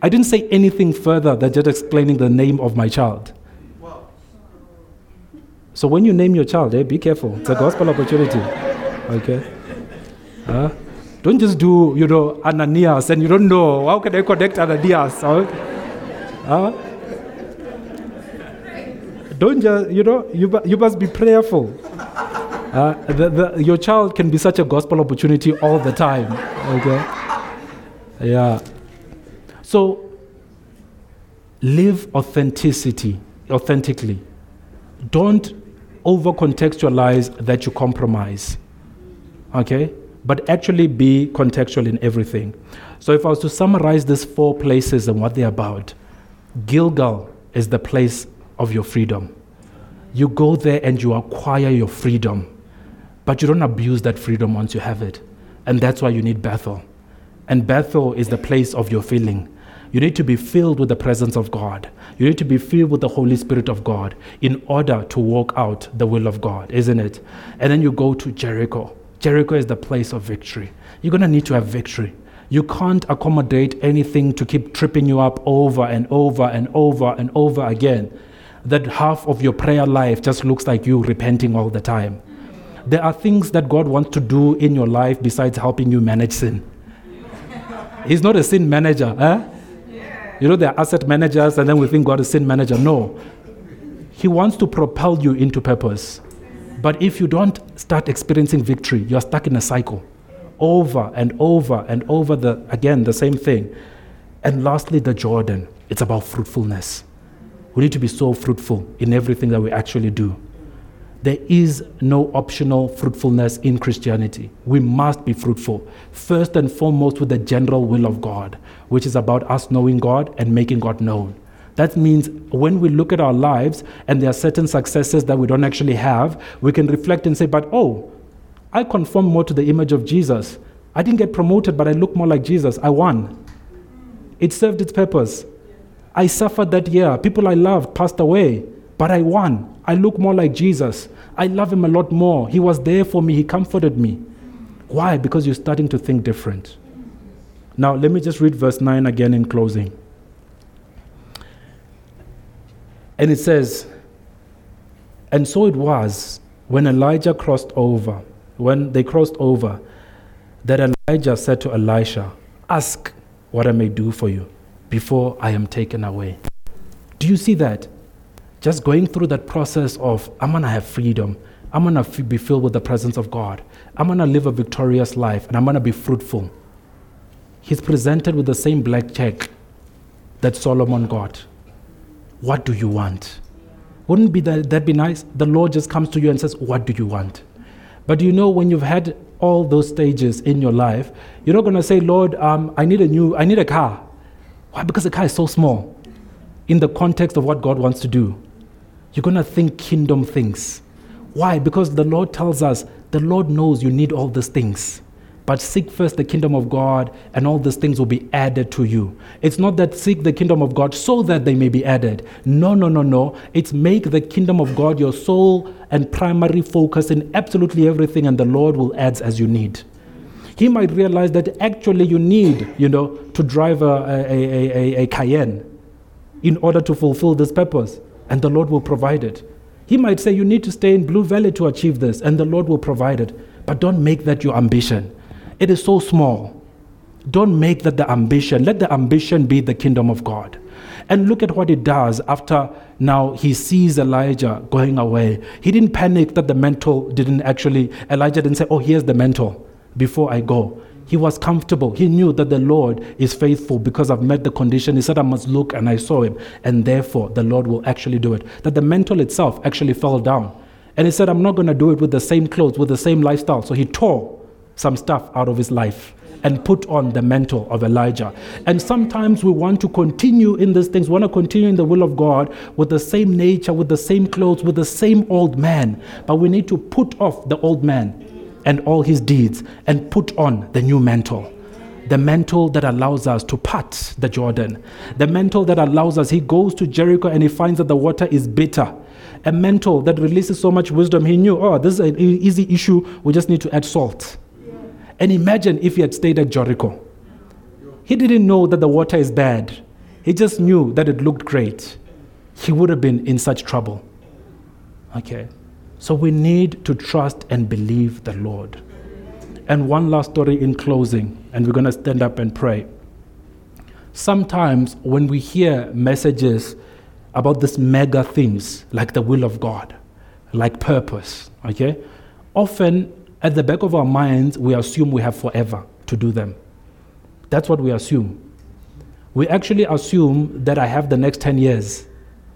I didn't say anything further than just explaining the name of my child. So when you name your child, eh, be careful. It's a gospel opportunity. Okay? Huh? Don't just do, you know, Ananias and you don't know how can I connect Ananias. Huh? Don't just, you know, you, you must be prayerful. Uh, the, the, your child can be such a gospel opportunity all the time. Okay? Yeah. So, live authenticity, authentically. Don't over contextualize that you compromise. Okay? But actually be contextual in everything. So, if I was to summarize these four places and what they're about, Gilgal is the place of your freedom. You go there and you acquire your freedom, but you don't abuse that freedom once you have it. And that's why you need Bethel. And Bethel is the place of your filling. You need to be filled with the presence of God. You need to be filled with the Holy Spirit of God in order to walk out the will of God, isn't it? And then you go to Jericho. Jericho is the place of victory. You're going to need to have victory. You can't accommodate anything to keep tripping you up over and over and over and over again. That half of your prayer life just looks like you repenting all the time. There are things that God wants to do in your life besides helping you manage sin. He's not a sin manager. Eh? You know, there are asset managers, and then we think God is a sin manager. No. He wants to propel you into purpose. But if you don't start experiencing victory, you're stuck in a cycle over and over and over the again the same thing. And lastly, the Jordan. It's about fruitfulness. We need to be so fruitful in everything that we actually do. There is no optional fruitfulness in Christianity. We must be fruitful, first and foremost with the general will of God, which is about us knowing God and making God known. That means when we look at our lives and there are certain successes that we don't actually have, we can reflect and say, but oh, I conform more to the image of Jesus. I didn't get promoted, but I look more like Jesus. I won. It served its purpose. I suffered that year. People I loved passed away, but I won. I look more like Jesus. I love him a lot more. He was there for me, he comforted me. Why? Because you're starting to think different. Now, let me just read verse 9 again in closing. And it says, And so it was when Elijah crossed over, when they crossed over, that Elijah said to Elisha, Ask, what I may do for you before I am taken away. Do you see that? Just going through that process of, I'm going to have freedom. I'm going to be filled with the presence of God. I'm going to live a victorious life and I'm going to be fruitful. He's presented with the same black check that Solomon got. What do you want? Wouldn't be that, that be nice? The Lord just comes to you and says, What do you want? But you know, when you've had all those stages in your life, you're not going to say, Lord, um, I need a new, I need a car. Why? Because the car is so small in the context of what God wants to do. You're going to think kingdom things. Why? Because the Lord tells us, the Lord knows you need all these things. But seek first the kingdom of God, and all these things will be added to you. It's not that seek the kingdom of God so that they may be added. No, no, no, no. It's make the kingdom of God your sole and primary focus in absolutely everything, and the Lord will add as you need. He might realize that actually you need, you know, to drive a, a, a, a, a Cayenne in order to fulfill this purpose, and the Lord will provide it. He might say you need to stay in Blue Valley to achieve this, and the Lord will provide it. But don't make that your ambition. It is so small. Don't make that the ambition. Let the ambition be the kingdom of God. And look at what it does after now he sees Elijah going away. He didn't panic that the mantle didn't actually, Elijah didn't say, Oh, here's the mantle before I go. He was comfortable. He knew that the Lord is faithful because I've met the condition. He said, I must look, and I saw him. And therefore, the Lord will actually do it. That the mantle itself actually fell down. And he said, I'm not going to do it with the same clothes, with the same lifestyle. So he tore some stuff out of his life and put on the mantle of Elijah. And sometimes we want to continue in these things, we want to continue in the will of God with the same nature, with the same clothes, with the same old man. But we need to put off the old man and all his deeds and put on the new mantle. The mantle that allows us to part the Jordan. The mantle that allows us, he goes to Jericho and he finds that the water is bitter a mantle that releases so much wisdom. He knew, oh, this is an easy issue. We just need to add salt. And imagine if he had stayed at Jericho. He didn't know that the water is bad, he just knew that it looked great. He would have been in such trouble. Okay. So we need to trust and believe the Lord. And one last story in closing, and we're going to stand up and pray. Sometimes when we hear messages about these mega things, like the will of God, like purpose, okay, often at the back of our minds, we assume we have forever to do them. That's what we assume. We actually assume that I have the next 10 years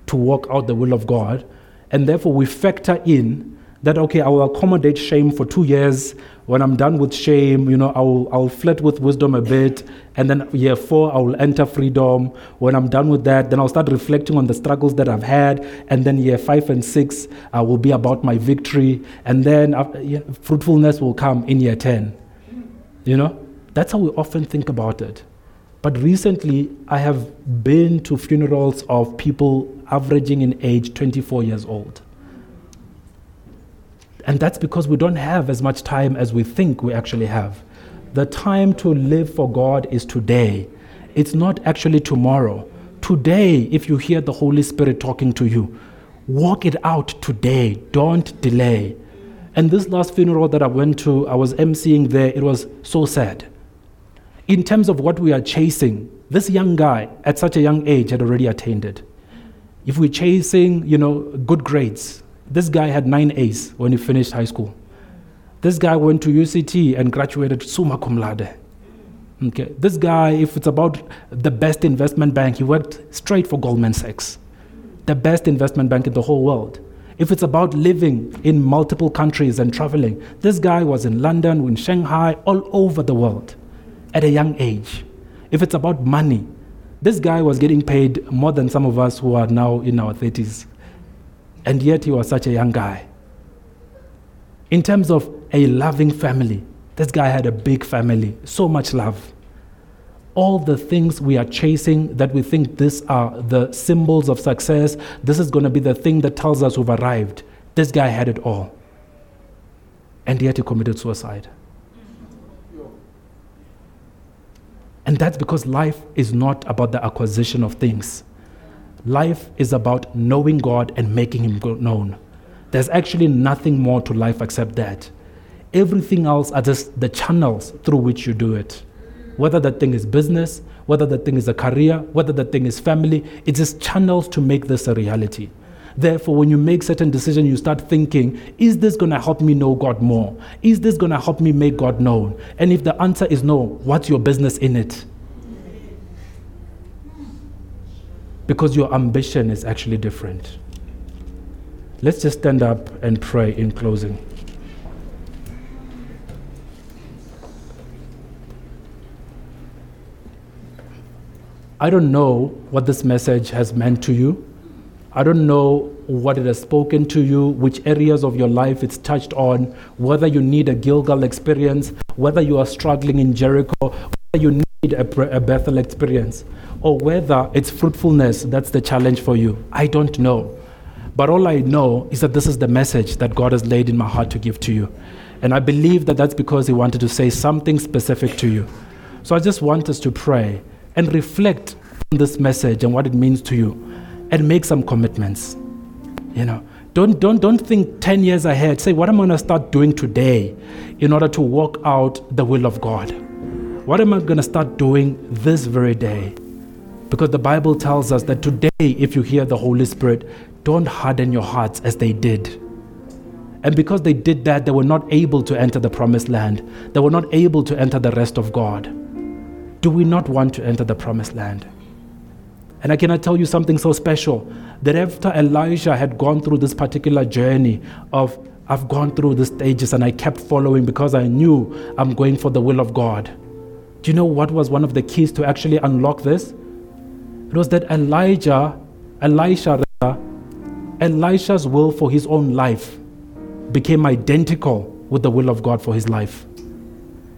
to work out the will of God, and therefore we factor in that, okay, I will accommodate shame for two years when I'm done with shame, you know, I'll, I'll flirt with wisdom a bit. And then year four, I will enter freedom. When I'm done with that, then I'll start reflecting on the struggles that I've had. And then year five and six uh, will be about my victory. And then yeah, fruitfulness will come in year 10. You know, that's how we often think about it. But recently, I have been to funerals of people averaging in age 24 years old. And that's because we don't have as much time as we think we actually have. The time to live for God is today. It's not actually tomorrow. Today, if you hear the Holy Spirit talking to you, walk it out today. Don't delay. And this last funeral that I went to, I was emceeing there, it was so sad. In terms of what we are chasing, this young guy at such a young age had already attained it. If we're chasing, you know, good grades, this guy had nine A's when he finished high school. This guy went to UCT and graduated summa cum laude. Okay. This guy, if it's about the best investment bank, he worked straight for Goldman Sachs, the best investment bank in the whole world. If it's about living in multiple countries and traveling, this guy was in London, in Shanghai, all over the world at a young age. If it's about money, this guy was getting paid more than some of us who are now in our 30s and yet he was such a young guy. In terms of a loving family, this guy had a big family, so much love. All the things we are chasing that we think these are the symbols of success, this is going to be the thing that tells us we've arrived. This guy had it all. And yet he committed suicide. And that's because life is not about the acquisition of things. Life is about knowing God and making Him known. There's actually nothing more to life except that. Everything else are just the channels through which you do it. whether that thing is business, whether that thing is a career, whether that thing is family. It is just channels to make this a reality. Therefore, when you make certain decisions, you start thinking, is this going to help me know God more? Is this going to help me make God known? And if the answer is no, what's your business in it? Because your ambition is actually different. Let's just stand up and pray in closing. I don't know what this message has meant to you. I don't know what it has spoken to you, which areas of your life it's touched on, whether you need a Gilgal experience, whether you are struggling in Jericho, whether you need a, Bethel experience, or whether it's fruitfulness that's the challenge for you. I don't know. But all I know is that this is the message that God has laid in my heart to give to you. And I believe that that's because He wanted to say something specific to you. So I just want us to pray and reflect on this message and what it means to you and make some commitments. You know, don't, don't, don't think 10 years ahead. Say, what am I going to start doing today in order to walk out the will of God? What am I going to start doing this very day? Because the Bible tells us that today, if you hear the Holy Spirit, don't harden your hearts as they did. And because they did that, they were not able to enter the promised land. They were not able to enter the rest of God do we not want to enter the promised land? And I cannot tell you something so special that after Elijah had gone through this particular journey of I've gone through the stages and I kept following because I knew I'm going for the will of God. Do you know what was one of the keys to actually unlock this? It was that Elijah, Elisha, Elisha's will for his own life became identical with the will of God for his life.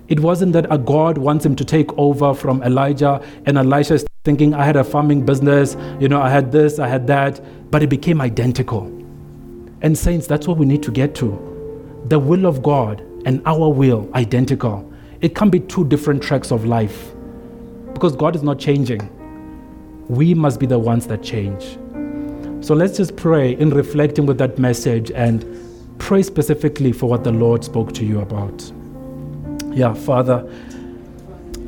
It wasn't that a God wants him to take over from Elijah and Elisha is thinking, I had a farming business, you know, I had this, I had that, but it became identical. And, saints, that's what we need to get to. The will of God and our will identical. It can be two different tracks of life because God is not changing. We must be the ones that change. So let's just pray in reflecting with that message and pray specifically for what the Lord spoke to you about. Yeah, Father,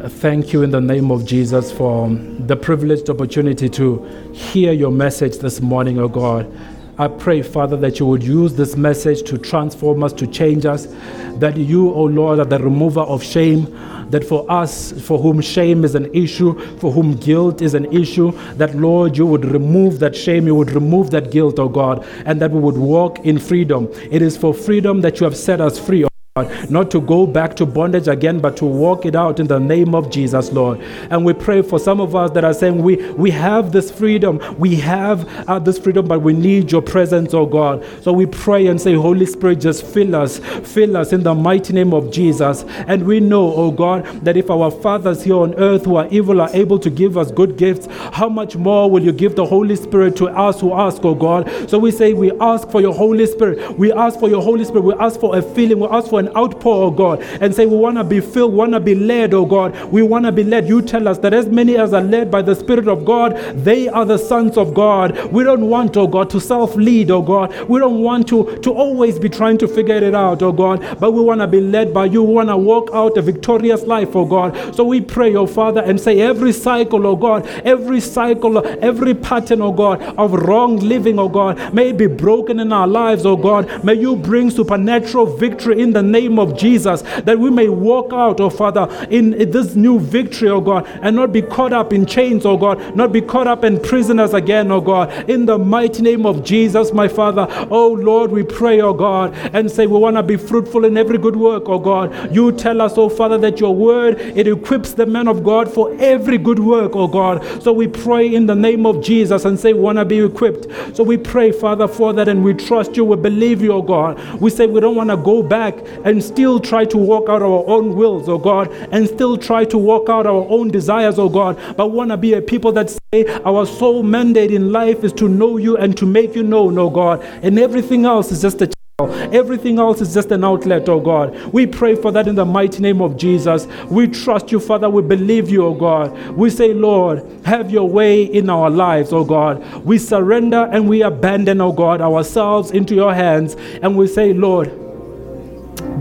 thank you in the name of Jesus for the privileged opportunity to hear your message this morning, oh God. I pray, Father, that you would use this message to transform us, to change us, that you, O oh Lord, are the remover of shame, that for us, for whom shame is an issue, for whom guilt is an issue, that, Lord, you would remove that shame, you would remove that guilt, O oh God, and that we would walk in freedom. It is for freedom that you have set us free, not to go back to bondage again, but to walk it out in the name of Jesus, Lord. And we pray for some of us that are saying, We, we have this freedom, we have uh, this freedom, but we need your presence, oh God. So we pray and say, Holy Spirit, just fill us, fill us in the mighty name of Jesus. And we know, oh God, that if our fathers here on earth who are evil are able to give us good gifts, how much more will you give the Holy Spirit to us who ask, oh God? So we say, We ask for your Holy Spirit. We ask for your Holy Spirit. We ask for a feeling. We ask for an outpour, oh God, and say, We want to be filled, want to be led, oh God. We want to be led. You tell us that as many as are led by the Spirit of God, they are the sons of God. We don't want, oh God, to self lead, oh God. We don't want to, to always be trying to figure it out, oh God, but we want to be led by you. We want to walk out a victorious life, oh God. So we pray, oh Father, and say, Every cycle, oh God, every cycle, every pattern, oh God, of wrong living, oh God, may be broken in our lives, oh God. May you bring supernatural victory in the name name of Jesus, that we may walk out, oh Father, in this new victory, oh God, and not be caught up in chains, oh God, not be caught up in prisoners again, oh God, in the mighty name of Jesus, my Father. Oh Lord, we pray, oh God, and say we want to be fruitful in every good work, oh God. You tell us, oh Father, that your word it equips the man of God for every good work, oh God. So we pray in the name of Jesus and say we want to be equipped. So we pray, Father, for that, and we trust you, we believe you, oh God. We say we don't want to go back and still try to walk out our own wills, oh God, and still try to walk out our own desires, oh God, but want to be a people that say our sole mandate in life is to know you and to make you known, oh God, and everything else is just a channel. Everything else is just an outlet, oh God. We pray for that in the mighty name of Jesus. We trust you, Father. We believe you, oh God. We say, Lord, have your way in our lives, oh God. We surrender and we abandon, oh God, ourselves into your hands. And we say, Lord,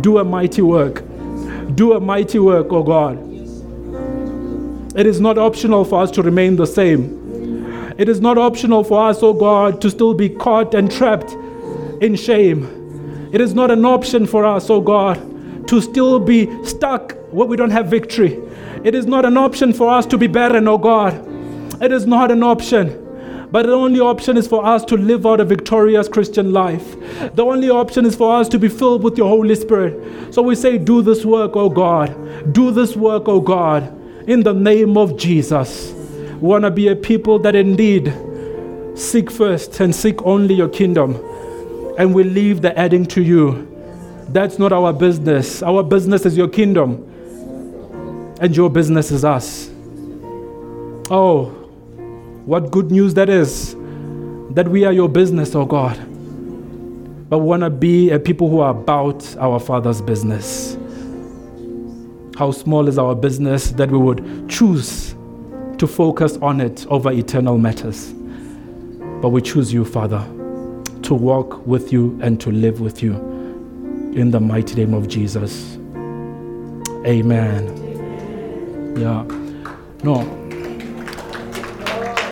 do a mighty work. Do a mighty work, oh God. It is not optional for us to remain the same. It is not optional for us, oh God, to still be caught and trapped in shame. It is not an option for us, oh God, to still be stuck where we don't have victory. It is not an option for us to be barren, oh God. It is not an option. But the only option is for us to live out a victorious Christian life. The only option is for us to be filled with your Holy Spirit. So we say, Do this work, oh God. Do this work, oh God, in the name of Jesus. We want to be a people that indeed seek first and seek only your kingdom. And we leave the adding to you. That's not our business. Our business is your kingdom. And your business is us. Oh, what good news that is that we are your business, oh God. But we want to be a people who are about our Father's business. How small is our business that we would choose to focus on it over eternal matters. But we choose you, Father, to walk with you and to live with you. In the mighty name of Jesus. Amen. Yeah. No.